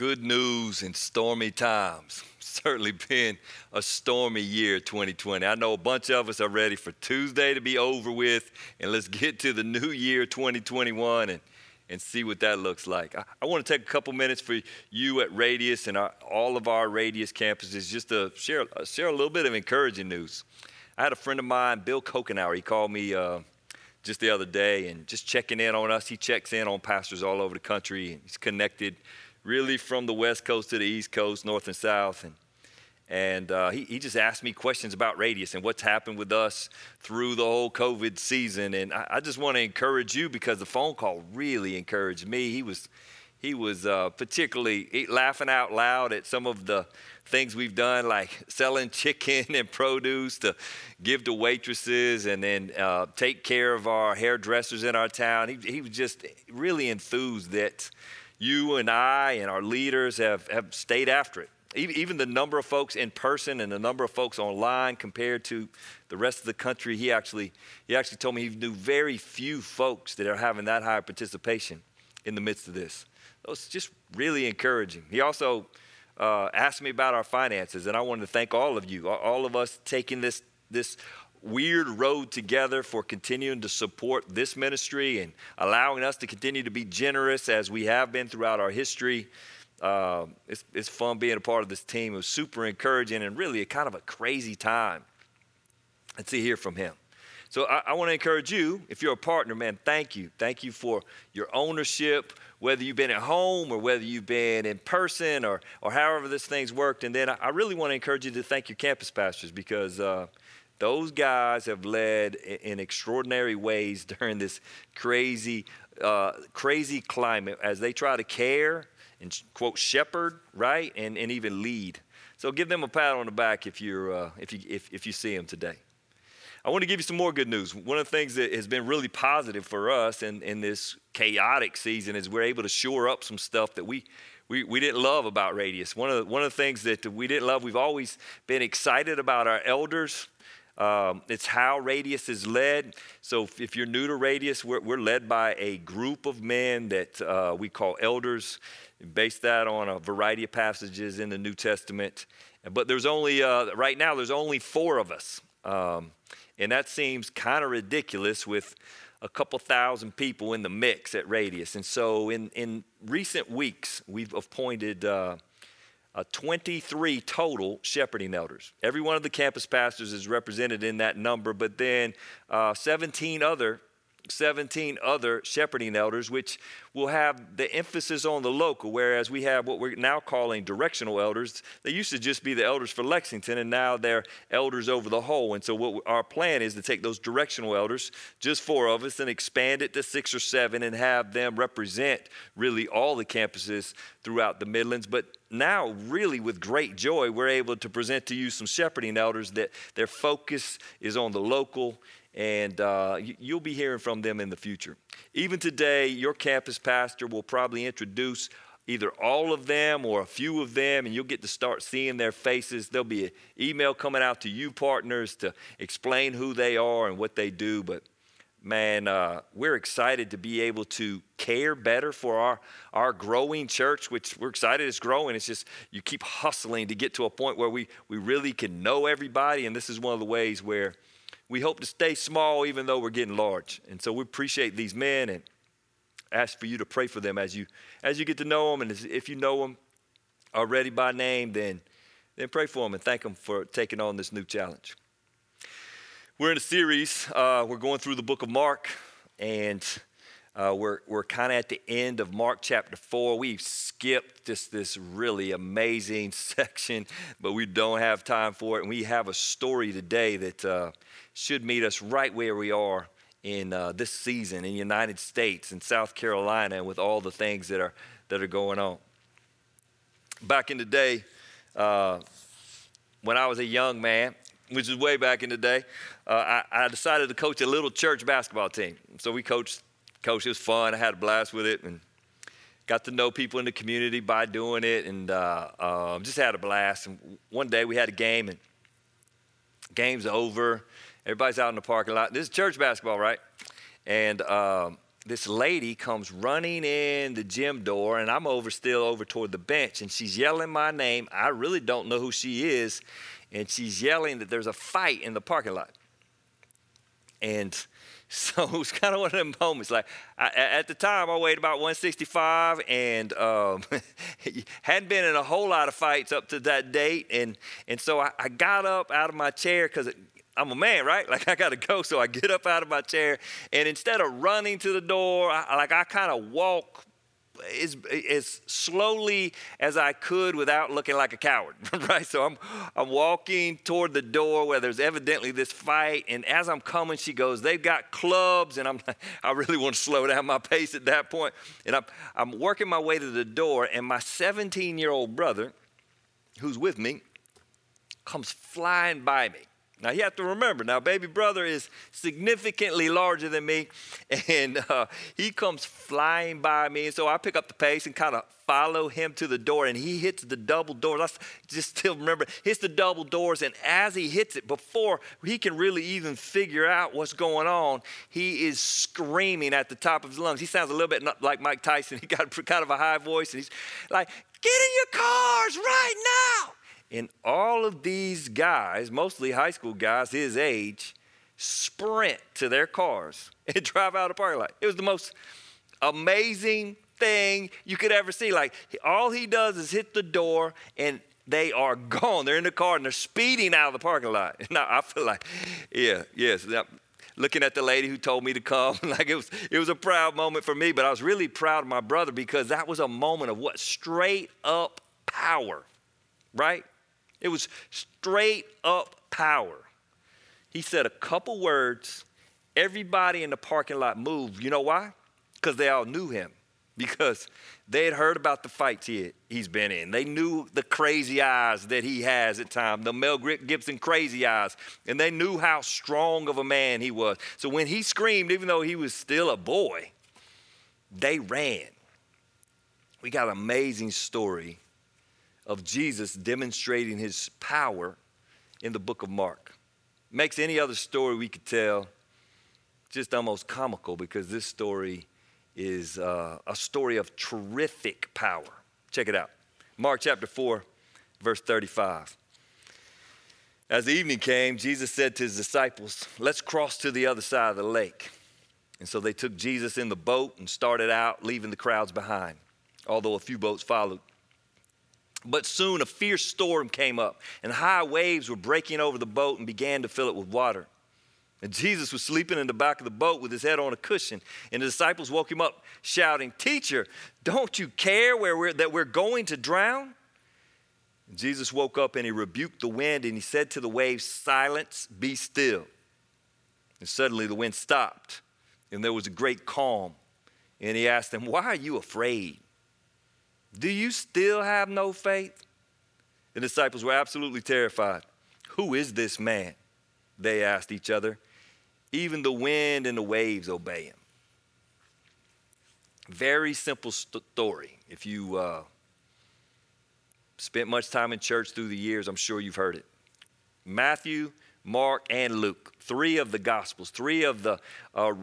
Good news in stormy times. Certainly been a stormy year 2020. I know a bunch of us are ready for Tuesday to be over with, and let's get to the new year 2021 and, and see what that looks like. I, I want to take a couple minutes for you at Radius and our, all of our Radius campuses just to share, uh, share a little bit of encouraging news. I had a friend of mine, Bill Kokenauer, he called me. Uh, just the other day and just checking in on us. He checks in on pastors all over the country he's connected really from the West Coast to the East Coast, North and South. And, and uh, he, he just asked me questions about Radius and what's happened with us through the whole COVID season. And I, I just want to encourage you because the phone call really encouraged me. He was, he was uh, particularly laughing out loud at some of the things we've done, like selling chicken and produce to give to waitresses and then uh, take care of our hairdressers in our town. He, he was just really enthused that you and I and our leaders have, have stayed after it. Even the number of folks in person and the number of folks online compared to the rest of the country, he actually, he actually told me he knew very few folks that are having that high participation in the midst of this. That was just really encouraging. He also uh, asked me about our finances, and I wanted to thank all of you, all of us taking this, this weird road together for continuing to support this ministry and allowing us to continue to be generous as we have been throughout our history. Uh, it's, it's fun being a part of this team. It was super encouraging and really a kind of a crazy time and to hear from him. So I, I want to encourage you, if you're a partner, man, thank you. Thank you for your ownership, whether you've been at home or whether you've been in person or, or however this thing's worked. And then I, I really want to encourage you to thank your campus pastors because uh, those guys have led in extraordinary ways during this crazy, uh, crazy climate as they try to care and quote shepherd, right, and, and even lead. So give them a pat on the back if you're uh, if you if, if you see them today. I want to give you some more good news. One of the things that has been really positive for us in, in this chaotic season is we're able to shore up some stuff that we, we, we didn't love about Radius. One of, the, one of the things that we didn't love, we've always been excited about our elders. Um, it's how Radius is led. So if, if you're new to Radius, we're, we're, led by a group of men that uh, we call elders. Based that on a variety of passages in the New Testament. But there's only, uh, right now, there's only four of us. Um, and that seems kind of ridiculous with a couple thousand people in the mix at Radius. And so in, in recent weeks, we've appointed uh, uh, 23 total shepherding elders. Every one of the campus pastors is represented in that number, but then uh, 17 other 17 other shepherding elders, which will have the emphasis on the local, whereas we have what we're now calling directional elders. They used to just be the elders for Lexington, and now they're elders over the whole. And so, what our plan is to take those directional elders, just four of us, and expand it to six or seven and have them represent really all the campuses throughout the Midlands. But now, really, with great joy, we're able to present to you some shepherding elders that their focus is on the local and uh, you'll be hearing from them in the future. Even today, your campus pastor will probably introduce either all of them or a few of them, and you'll get to start seeing their faces. There'll be an email coming out to you partners to explain who they are and what they do. But man, uh, we're excited to be able to care better for our, our growing church, which we're excited it's growing. It's just you keep hustling to get to a point where we, we really can know everybody. And this is one of the ways where we hope to stay small even though we're getting large. And so we appreciate these men and ask for you to pray for them as you as you get to know them. And if you know them already by name, then then pray for them and thank them for taking on this new challenge. We're in a series. Uh, we're going through the book of Mark, and uh, we're, we're kind of at the end of Mark chapter 4. We've skipped just this really amazing section, but we don't have time for it. And we have a story today that uh, should meet us right where we are in uh, this season in the United States in South Carolina and with all the things that are, that are going on. Back in the day, uh, when I was a young man, which is way back in the day, uh, I, I decided to coach a little church basketball team. So we coached Coach, it was fun. I had a blast with it and got to know people in the community by doing it and uh, uh, just had a blast. And one day we had a game and game's over. Everybody's out in the parking lot. This is church basketball, right? And um, this lady comes running in the gym door, and I'm over still over toward the bench, and she's yelling my name. I really don't know who she is, and she's yelling that there's a fight in the parking lot. And so it was kind of one of them moments. Like I, at the time, I weighed about 165 and um, hadn't been in a whole lot of fights up to that date. And and so I, I got up out of my chair because I'm a man, right? Like I got to go. So I get up out of my chair, and instead of running to the door, I, like I kind of walk as, as slowly as I could without looking like a coward, right? So I'm, I'm walking toward the door where there's evidently this fight. And as I'm coming, she goes, They've got clubs. And I'm I really want to slow down my pace at that point. And I'm, I'm working my way to the door, and my 17 year old brother, who's with me, comes flying by me. Now you have to remember, now baby brother is significantly larger than me, and uh, he comes flying by me, and so I pick up the pace and kind of follow him to the door, and he hits the double doors. I just still remember, hits the double doors, and as he hits it, before he can really even figure out what's going on, he is screaming at the top of his lungs. He sounds a little bit like Mike Tyson. He got kind of a high voice, and he's like, "Get in your cars right now!" And all of these guys, mostly high school guys his age, sprint to their cars and drive out of the parking lot. It was the most amazing thing you could ever see. Like, all he does is hit the door and they are gone. They're in the car and they're speeding out of the parking lot. Now, I feel like, yeah, yes. Looking at the lady who told me to come, like it was, it was a proud moment for me, but I was really proud of my brother because that was a moment of what? Straight up power, right? It was straight up power. He said a couple words, everybody in the parking lot moved. You know why? Because they all knew him. Because they had heard about the fights he he's been in. They knew the crazy eyes that he has at times, the Mel Gibson crazy eyes. And they knew how strong of a man he was. So when he screamed, even though he was still a boy, they ran. We got an amazing story of Jesus demonstrating his power in the book of Mark. Makes any other story we could tell just almost comical because this story is uh, a story of terrific power. Check it out. Mark chapter 4, verse 35. As the evening came, Jesus said to his disciples, Let's cross to the other side of the lake. And so they took Jesus in the boat and started out, leaving the crowds behind, although a few boats followed. But soon a fierce storm came up, and high waves were breaking over the boat and began to fill it with water. And Jesus was sleeping in the back of the boat with his head on a cushion. And the disciples woke him up, shouting, Teacher, don't you care where we're, that we're going to drown? And Jesus woke up and he rebuked the wind and he said to the waves, Silence, be still. And suddenly the wind stopped, and there was a great calm. And he asked them, Why are you afraid? Do you still have no faith? The disciples were absolutely terrified. Who is this man? They asked each other. Even the wind and the waves obey him. Very simple story. If you uh, spent much time in church through the years, I'm sure you've heard it. Matthew, Mark, and Luke, three of the Gospels, three of the uh,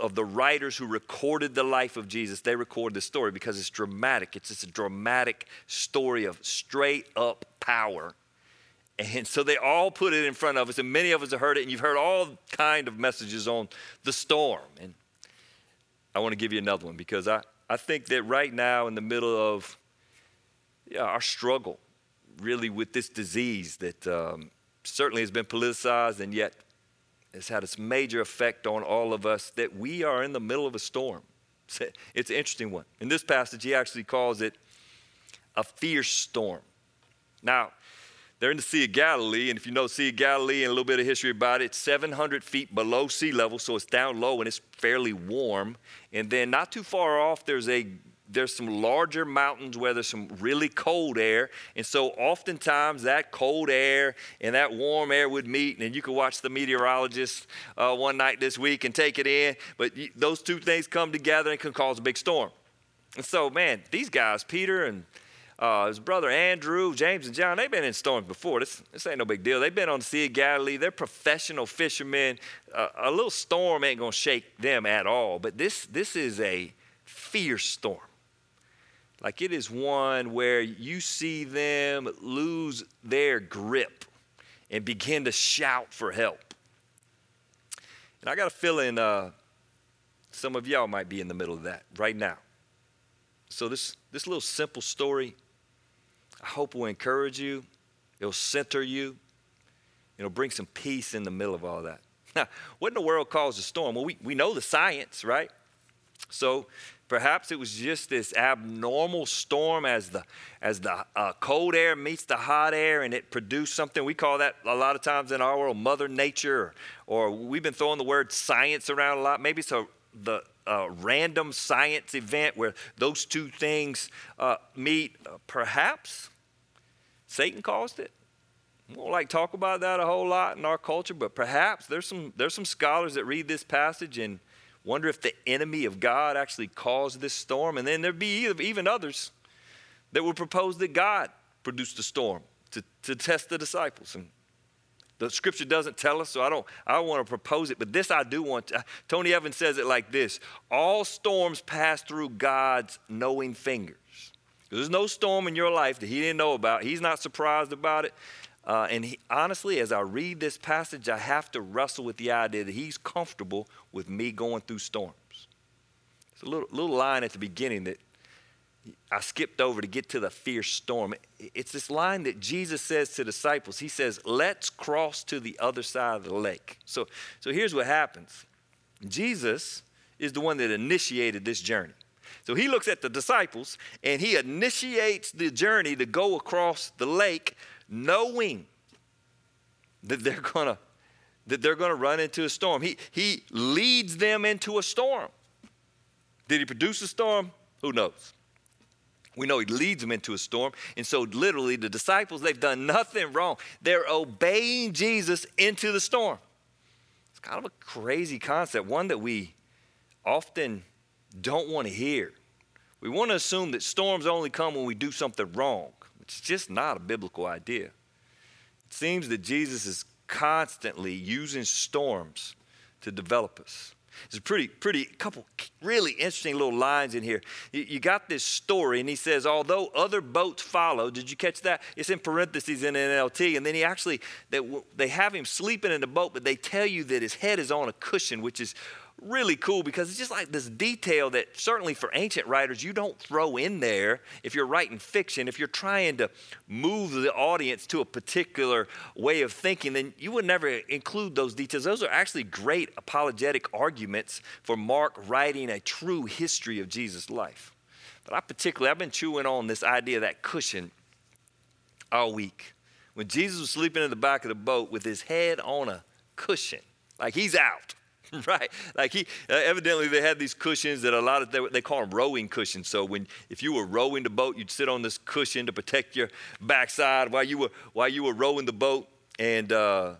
of the writers who recorded the life of Jesus, they record this story because it's dramatic. It's just a dramatic story of straight up power. And so they all put it in front of us, and many of us have heard it, and you've heard all kind of messages on the storm. And I want to give you another one because I, I think that right now, in the middle of yeah, our struggle, really with this disease that um, certainly has been politicized and yet has had a major effect on all of us that we are in the middle of a storm. It's an interesting one. In this passage, he actually calls it a fierce storm. Now, they're in the Sea of Galilee, and if you know the Sea of Galilee and a little bit of history about it, it's 700 feet below sea level, so it's down low and it's fairly warm. And then not too far off, there's a there's some larger mountains where there's some really cold air. And so oftentimes that cold air and that warm air would meet. And you could watch the meteorologist uh, one night this week and take it in. But those two things come together and can cause a big storm. And so, man, these guys, Peter and uh, his brother Andrew, James, and John, they've been in storms before. This, this ain't no big deal. They've been on the Sea of Galilee. They're professional fishermen. Uh, a little storm ain't going to shake them at all. But this, this is a fierce storm. Like it is one where you see them lose their grip and begin to shout for help. And I got a feeling uh, some of y'all might be in the middle of that right now. So, this, this little simple story, I hope will encourage you, it'll center you, it'll bring some peace in the middle of all that. Now, what in the world caused a storm? Well, we, we know the science, right? So perhaps it was just this abnormal storm as the as the uh, cold air meets the hot air and it produced something we call that a lot of times in our world mother nature or, or we've been throwing the word science around a lot maybe it's a, the a random science event where those two things uh, meet. Uh, perhaps Satan caused it. We don't like talk about that a whole lot in our culture, but perhaps there's some there's some scholars that read this passage and wonder if the enemy of God actually caused this storm. And then there'd be even others that would propose that God produced the storm to, to test the disciples. And the scripture doesn't tell us, so I don't, I don't want to propose it. But this I do want to. Tony Evans says it like this All storms pass through God's knowing fingers. There's no storm in your life that he didn't know about. He's not surprised about it. Uh, and he, honestly, as I read this passage, I have to wrestle with the idea that he's comfortable with me going through storms. It's a little, little line at the beginning that I skipped over to get to the fierce storm. It's this line that Jesus says to disciples. He says, Let's cross to the other side of the lake. So, so here's what happens Jesus is the one that initiated this journey. So he looks at the disciples and he initiates the journey to go across the lake, knowing that they're gonna that they're gonna run into a storm. He he leads them into a storm. Did he produce a storm? Who knows? We know he leads them into a storm. And so, literally, the disciples, they've done nothing wrong. They're obeying Jesus into the storm. It's kind of a crazy concept, one that we often don't want to hear. We want to assume that storms only come when we do something wrong, is just not a biblical idea. It seems that Jesus is constantly using storms to develop us. There's a pretty, pretty couple really interesting little lines in here. You, you, got this story, and he says, although other boats follow, did you catch that? It's in parentheses in NLT, and then he actually, they, they have him sleeping in the boat, but they tell you that his head is on a cushion, which is really cool because it's just like this detail that certainly for ancient writers you don't throw in there if you're writing fiction. If you're trying to move the audience to a particular way of thinking then you would never include those details. Those are actually great apologetic arguments for mark writing a true history of jesus life. But i particularly i've been chewing on this idea that cushion all week. When jesus was sleeping in the back of the boat with his head on a cushion like he's out right? Like he, uh, evidently they had these cushions that a lot of, they, they call them rowing cushions. So when, if you were rowing the boat, you'd sit on this cushion to protect your backside while you were, while you were rowing the boat. And uh,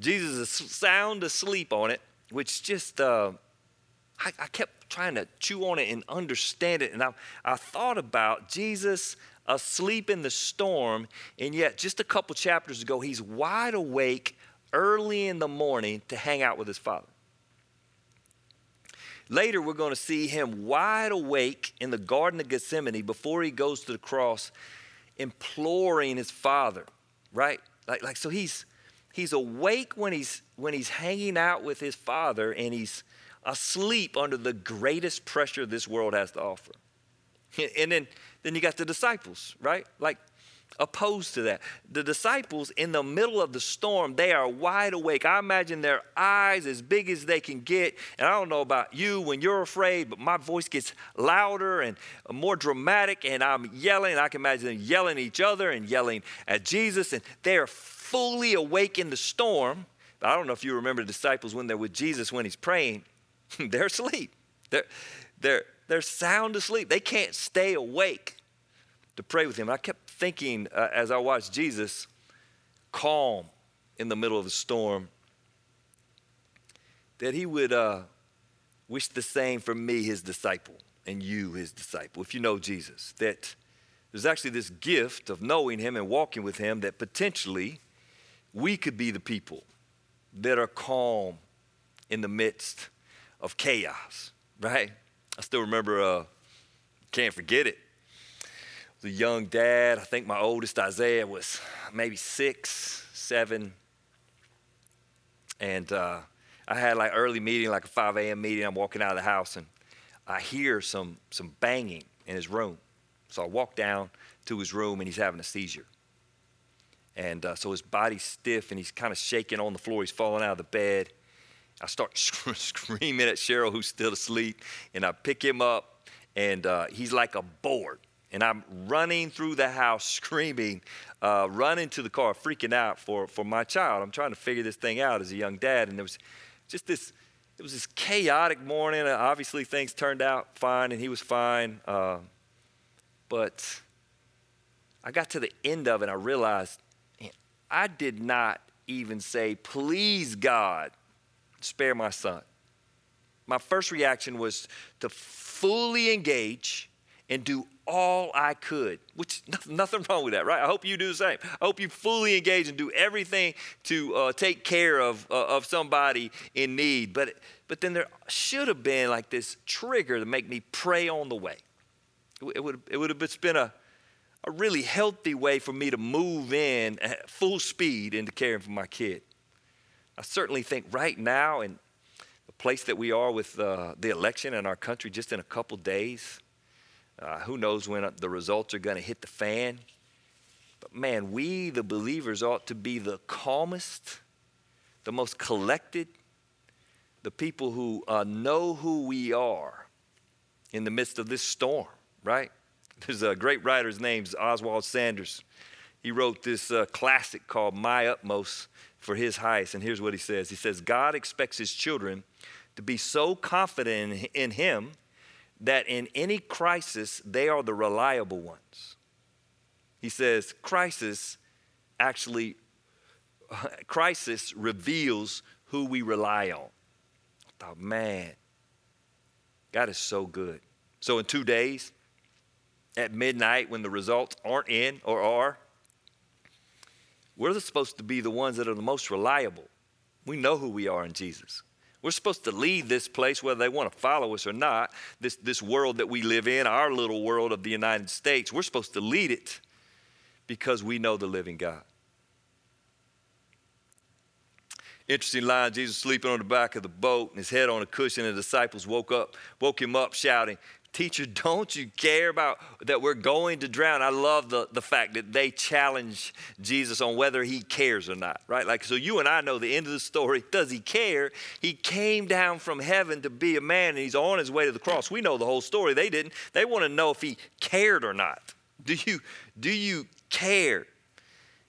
Jesus is sound asleep on it, which just, uh, I, I kept trying to chew on it and understand it. And I, I thought about Jesus asleep in the storm, and yet just a couple chapters ago, he's wide awake early in the morning to hang out with his father. Later, we're going to see him wide awake in the Garden of Gethsemane before he goes to the cross, imploring his father, right? Like, like so he's he's awake when he's when he's hanging out with his father, and he's asleep under the greatest pressure this world has to offer. And then, then you got the disciples, right? Like opposed to that. The disciples, in the middle of the storm, they are wide awake. I imagine their eyes as big as they can get. And I don't know about you when you're afraid, but my voice gets louder and more dramatic, and I'm yelling. I can imagine them yelling at each other and yelling at Jesus, and they are fully awake in the storm. But I don't know if you remember the disciples when they're with Jesus when he's praying, they're asleep. They're, they're, they're sound asleep. They can't stay awake to pray with him. I kept thinking uh, as I watched Jesus calm in the middle of the storm that he would uh, wish the same for me, his disciple, and you, his disciple, if you know Jesus, that there's actually this gift of knowing Him and walking with Him that potentially we could be the people that are calm in the midst of chaos, right? I still remember, uh, can't forget it. The young dad, I think my oldest Isaiah was maybe six, seven. And uh, I had like early meeting, like a 5 a.m. meeting. I'm walking out of the house and I hear some, some banging in his room. So I walk down to his room and he's having a seizure. And uh, so his body's stiff and he's kind of shaking on the floor. He's falling out of the bed. I start screaming at Cheryl, who's still asleep, and I pick him up, and uh, he's like a board. And I'm running through the house screaming, uh, running to the car, freaking out for, for my child. I'm trying to figure this thing out as a young dad. And there was just this, it was this chaotic morning. Obviously, things turned out fine, and he was fine. Uh, but I got to the end of it, and I realized I did not even say, Please, God, spare my son. My first reaction was to fully engage and do all I could, which nothing wrong with that, right? I hope you do the same. I hope you fully engage and do everything to uh, take care of, uh, of somebody in need. But, but then there should have been like this trigger to make me pray on the way. It would, it would have been a, a really healthy way for me to move in at full speed into caring for my kid. I certainly think right now, in the place that we are with uh, the election in our country, just in a couple days, uh, who knows when the results are going to hit the fan. But man, we, the believers, ought to be the calmest, the most collected, the people who uh, know who we are in the midst of this storm, right? There's a great writer, his name's Oswald Sanders. He wrote this uh, classic called My Utmost for his highest. And here's what he says He says, God expects his children to be so confident in him that in any crisis, they are the reliable ones. He says, crisis actually, crisis reveals who we rely on. I thought, man, God is so good. So in two days, at midnight, when the results aren't in or are, we're supposed to be the ones that are the most reliable. We know who we are in Jesus. We're supposed to lead this place, whether they want to follow us or not, this, this world that we live in, our little world of the United States. We're supposed to lead it because we know the living God. Interesting line Jesus sleeping on the back of the boat and his head on a cushion, and the disciples woke up, woke him up shouting, Teacher, don't you care about that we're going to drown? I love the, the fact that they challenge Jesus on whether he cares or not, right? Like, so you and I know the end of the story. Does he care? He came down from heaven to be a man and he's on his way to the cross. We know the whole story. They didn't. They want to know if he cared or not. Do you, do you care?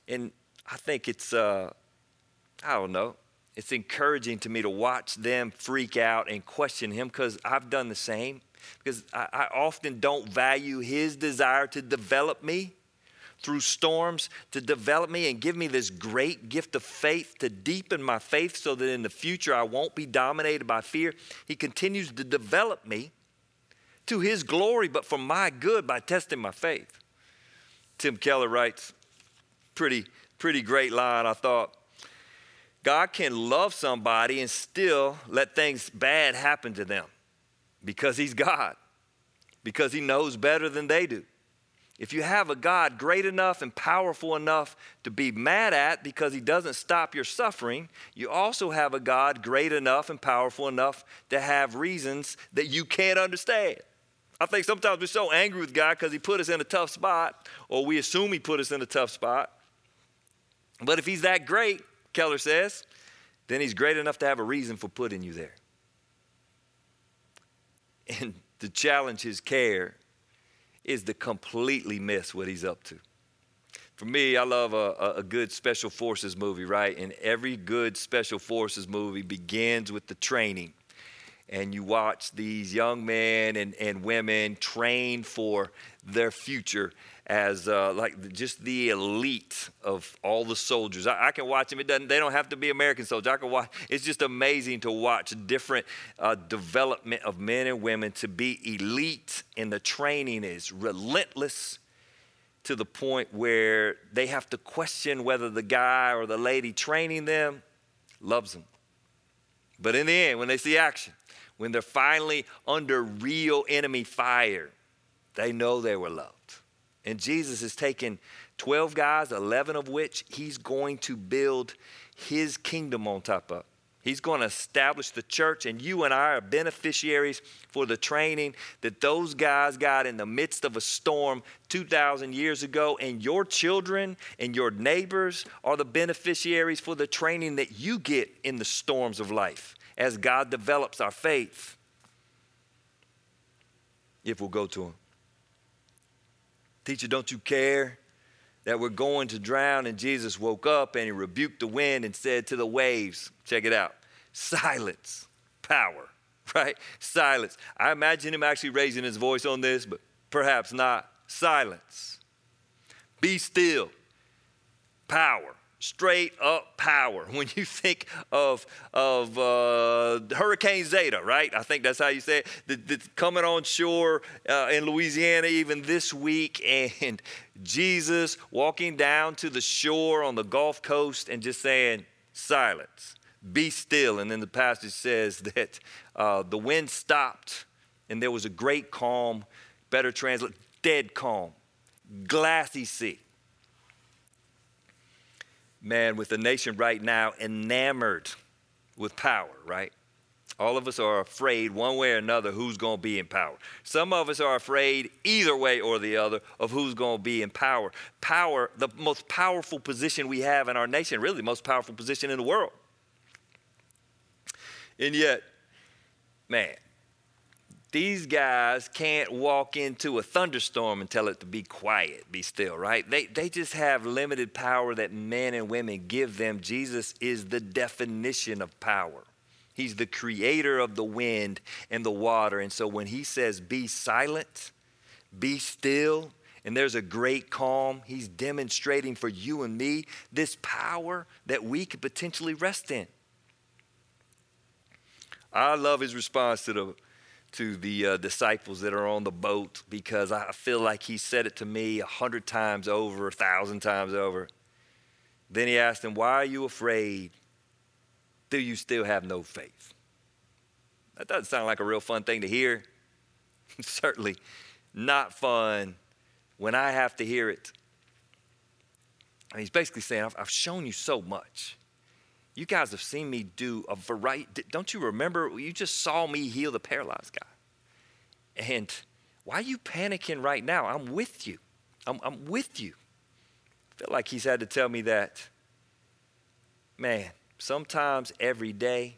And I think it's, uh, I don't know, it's encouraging to me to watch them freak out and question him because I've done the same because I, I often don't value His desire to develop me through storms to develop me and give me this great gift of faith to deepen my faith so that in the future I won't be dominated by fear. He continues to develop me to His glory, but for my good by testing my faith. Tim Keller writes, pretty, pretty great line, I thought. God can love somebody and still let things bad happen to them because He's God, because He knows better than they do. If you have a God great enough and powerful enough to be mad at because He doesn't stop your suffering, you also have a God great enough and powerful enough to have reasons that you can't understand. I think sometimes we're so angry with God because He put us in a tough spot, or we assume He put us in a tough spot. But if He's that great, Keller says, then He's great enough to have a reason for putting you there and to challenge his care is to completely miss what he's up to. For me, I love a, a, good special forces movie, right? And every good special forces movie begins with the training. And you watch these young men and, and women train for their future as uh, like just the elite of all the soldiers. I, I, can watch them. It doesn't. They don't have to be American soldiers. I can watch. It's just amazing to watch different uh, development of men and women to be elite, and the training is relentless. to the point where they have to question whether the guy or the lady training them loves them. But in the end, when they see action, when they're finally under real enemy fire, they know they were loved. And Jesus is taking 12 guys, 11 of which he's going to build his kingdom on top of. He's going to establish the church, and you and I are beneficiaries for the training that those guys got in the midst of a storm 2,000 years ago. And your children and your neighbors are the beneficiaries for the training that you get in the storms of life as God develops our faith. If we'll go to Him. Teacher, don't you care? that we're going to drown. And Jesus woke up and he rebuked the wind and said to the waves, check it out, silence, power, right? Silence. I imagine him actually raising his voice on this, but perhaps not. Silence. Be still. Power straight up power. When you think of, of uh, Hurricane Zeta, right? I think that's how you say it. That's coming on shore uh, in Louisiana even this week, and Jesus walking down to the shore on the Gulf Coast and just saying, silence, be still. And then the passage says that uh, the wind stopped and there was a great calm, better translate, dead calm, glassy sea man, with the nation right now enamored with power, right? All of us are afraid, one way or another, who's going to be in power. Some of us are afraid, either way or the other, of who's going to be in power. Power, the most powerful position we have in our nation, really the most powerful position in the world. And yet, man, these guys can't walk into a thunderstorm and tell it to be quiet, be still, right? They, they just have limited power that men and women give them. Jesus is the definition of power. He's the creator of the wind and the water. And so when he says, be silent, be still, and there's a great calm, he's demonstrating for you and me this power that we could potentially rest in. I love his response to the to the uh, disciples that are on the boat because I feel like he said it to me a hundred times over, a thousand times over. Then he asked them, Why are you afraid? Do you still have no faith? That doesn't sound like a real fun thing to hear. Certainly not fun when I have to hear it. And he's basically saying, I've, I've shown you so much. You guys have seen me do a variety. Don't you remember? You just saw me heal the paralyzed guy. And why are you panicking right now? I'm with you. I'm, I'm with you. I feel like he's had to tell me that. Man, sometimes every day,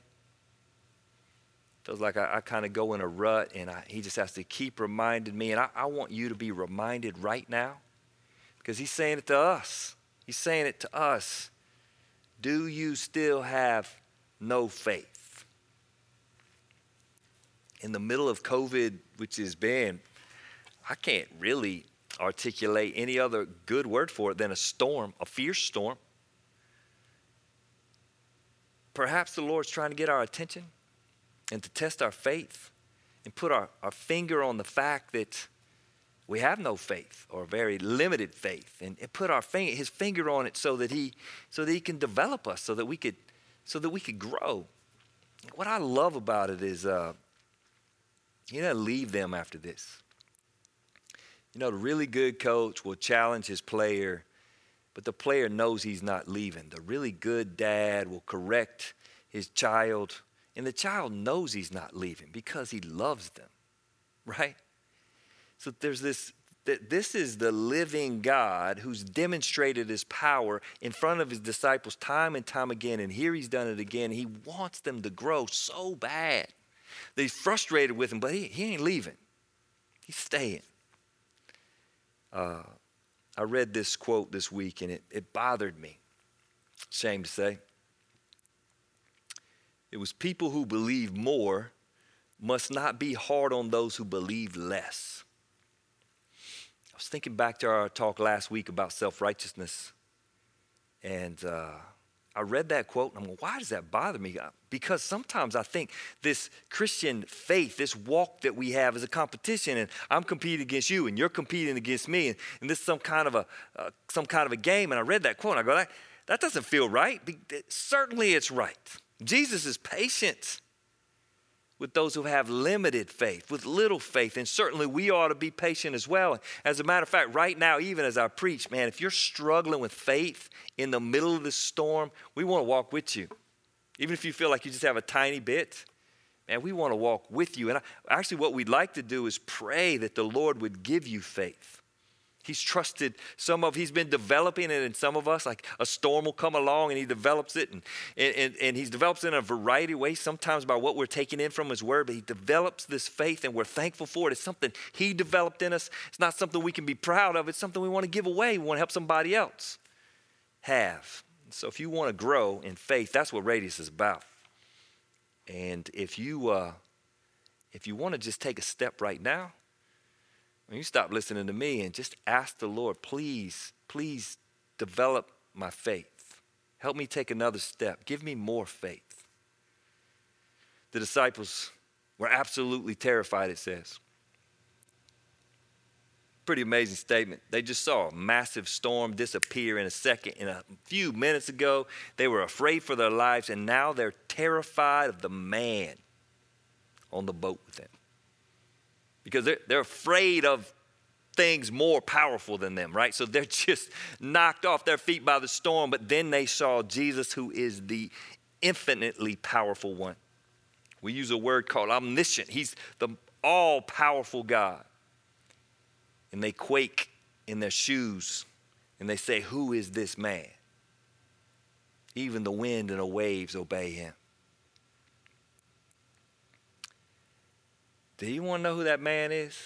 feels like I, I kind of go in a rut and I, he just has to keep reminding me. And I, I want you to be reminded right now because he's saying it to us. He's saying it to us. Do you still have no faith? In the middle of COVID, which has been, I can't really articulate any other good word for it than a storm, a fierce storm. Perhaps the Lord's trying to get our attention and to test our faith and put our, our finger on the fact that we have no faith or very limited faith and, put our finger, his finger on it so that he so that he can develop us so that we could so that we could grow. What i love about it is uh, he doesn't leave them after this. You know the really good coach will challenge his player but the player knows he's not leaving. The really good dad will correct his child and the child knows he's not leaving because he loves them right so there's this that this is the living God who's demonstrated his power in front of his disciples time and time again. And here he's done it again. He wants them to grow so bad he's frustrated with them, but he, he ain't leaving, he's staying. Uh, I read this quote this week and it, it bothered me. Shame to say. It was people who believe more must not be hard on those who believe less was thinking back to our talk last week about self righteousness. And uh, I read that quote and I'm like, why does that bother me? Because sometimes I think this Christian faith, this walk that we have is a competition and I'm competing against you and you're competing against me and, and this is some kind of a uh, some kind of a game. And I read that quote and I go, that, that doesn't feel right. Certainly it's right. Jesus is patient with those who have limited faith, with little faith, and certainly we ought to be patient as well. As a matter of fact, right now, even as I preach, man, if you're struggling with faith in the middle of the storm, we want to walk with you. Even if you feel like you just have a tiny bit, man, we want to walk with you. And I, actually, what we'd like to do is pray that the Lord would give you faith. He's trusted some of, he's been developing it in some of us, like a storm will come along and he develops it. And, and, and he develops it in a variety of ways, sometimes by what we're taking in from his word, but he develops this faith and we're thankful for it. It's something he developed in us. It's not something we can be proud of, it's something we want to give away. We want to help somebody else have. So if you want to grow in faith, that's what Radius is about. And if you, uh, if you want to just take a step right now, you stop listening to me and just ask the Lord, please, please develop my faith. Help me take another step. Give me more faith. The disciples were absolutely terrified, it says. Pretty amazing statement. They just saw a massive storm disappear in a second. In a few minutes ago, they were afraid for their lives, and now they're terrified of the man on the boat with them because they're, they're afraid of things more powerful than them, right? So they're just knocked off their feet by the storm, but then they saw Jesus, who is the infinitely powerful one. We use a word called omniscient, he's the all powerful God. And they quake in their shoes and they say, Who is this man? Even the wind and the waves obey him. Do you want to know who that man is?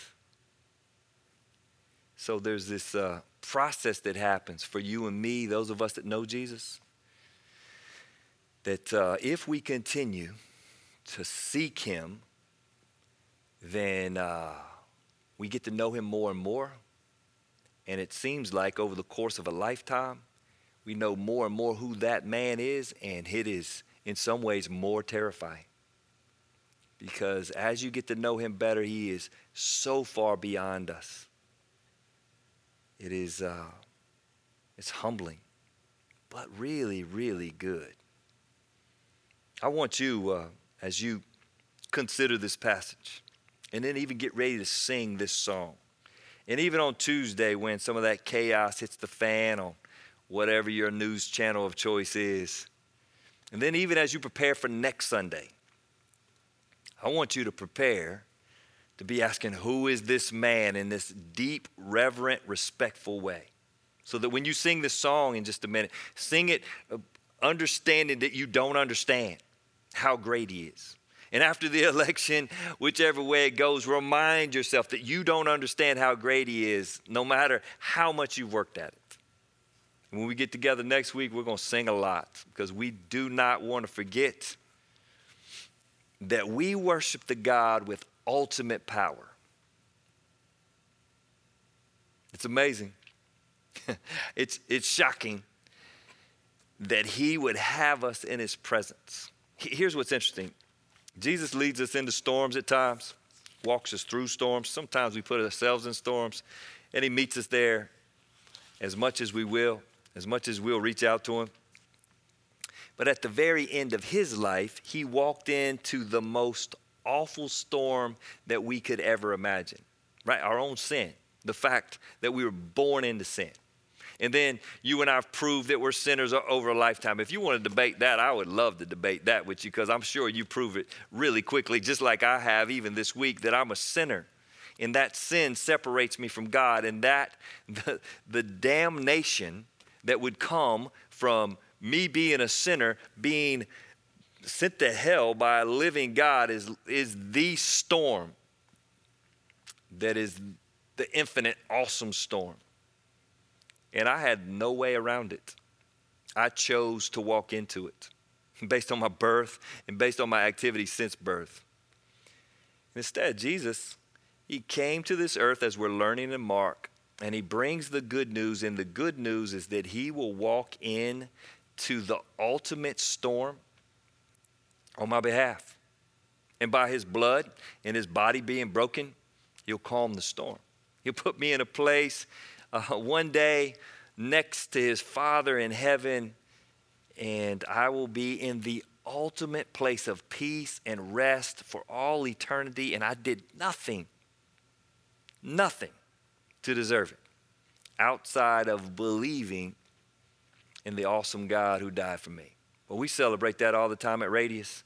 So there's this uh, process that happens for you and me, those of us that know Jesus, that uh, if we continue to seek him, then uh, we get to know him more and more. And it seems like over the course of a lifetime, we know more and more who that man is, and it is in some ways more terrifying because as you get to know him better, he is so far beyond us. It is uh, it's humbling, but really, really good. I want you, uh, as you consider this passage, and then even get ready to sing this song. And even on Tuesday, when some of that chaos hits the fan on whatever your news channel of choice is, and then even as you prepare for next Sunday, I want you to prepare to be asking, Who is this man in this deep, reverent, respectful way? So that when you sing this song in just a minute, sing it uh, understanding that you don't understand how great he is. And after the election, whichever way it goes, remind yourself that you don't understand how great he is, no matter how much you've worked at it. When we get together next week, we're going to sing a lot because we do not want to forget that we worship the God with ultimate power. It's amazing. it's, it's shocking that he would have us in his presence. Here's what's interesting Jesus leads us into storms at times, walks us through storms. Sometimes we put ourselves in storms, and he meets us there as much as we will, as much as we'll reach out to him. But at the very end of his life, he walked into the most awful storm that we could ever imagine, right? Our own sin, the fact that we were born into sin. And then you and I have proved that we're sinners over a lifetime. If you want to debate that, I would love to debate that with you because I'm sure you prove it really quickly, just like I have even this week, that I'm a sinner. And that sin separates me from God. And that, the, the damnation that would come from me being a sinner, being sent to hell by a living God is, is the storm that is the infinite, awesome storm. And I had no way around it. I chose to walk into it based on my birth and based on my activities since birth. Instead, Jesus, He came to this earth as we're learning in Mark, and He brings the good news. And the good news is that He will walk in to the ultimate storm on my behalf. And by his blood and his body being broken, he'll calm the storm. He'll put me in a place uh, one day next to his Father in heaven, and I will be in the ultimate place of peace and rest for all eternity. And I did nothing, nothing to deserve it outside of believing in the awesome God who died for me. Well, we celebrate that all the time at Radius.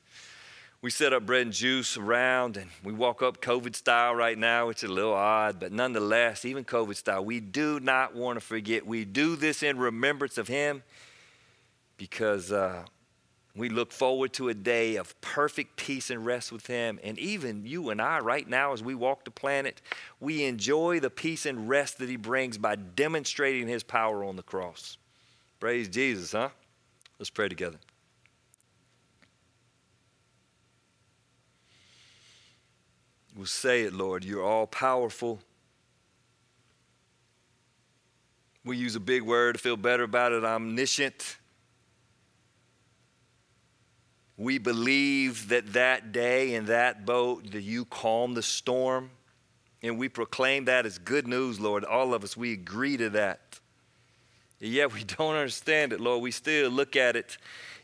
We set up bread and juice around and we walk up COVID style right now, which is a little odd, but nonetheless, even COVID style, we do not want to forget. We do this in remembrance of Him because uh, we look forward to a day of perfect peace and rest with Him. And even you and I, right now, as we walk the planet, we enjoy the peace and rest that He brings by demonstrating His power on the cross. Praise Jesus, huh? Let's pray together. We'll say it, Lord. You're all powerful. We use a big word to feel better about it omniscient. We believe that that day in that boat that you calmed the storm, and we proclaim that as good news, Lord. All of us, we agree to that. Yet we don't understand it, Lord. We still look at it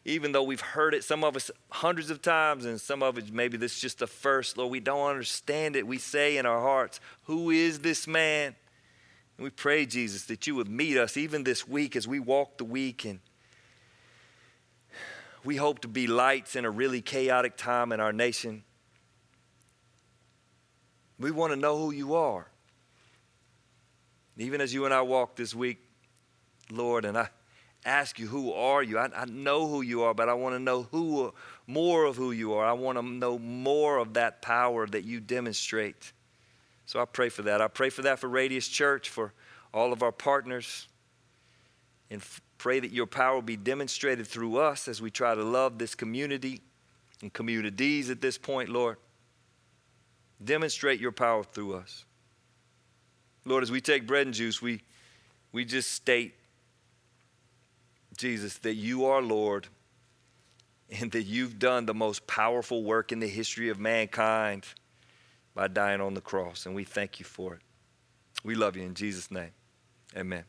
even though we've heard it, some of us hundreds of times, and some of it maybe this is just the first, Lord, we don't understand it. We say in our hearts, Who is this man? And we pray, Jesus, that you would meet us even this week as we walk the week. And we hope to be lights in a really chaotic time in our nation. We want to know who you are. Even as you and I walk this week, Lord, and I ask you, Who are you? I, I know who you are, but I want to know who more of who you are. I want to know more of that power that you demonstrate. So I pray for that. I pray for that for Radius Church, for all of our partners, and f- pray that your power be demonstrated through us as we try to love this community and communities at this point, Lord. Demonstrate your power through us. Lord, as we take bread and juice, we, we just state Jesus, that you are Lord and that you've done the most powerful work in the history of mankind by dying on the cross. And we thank you for it. We love you in Jesus' name. Amen.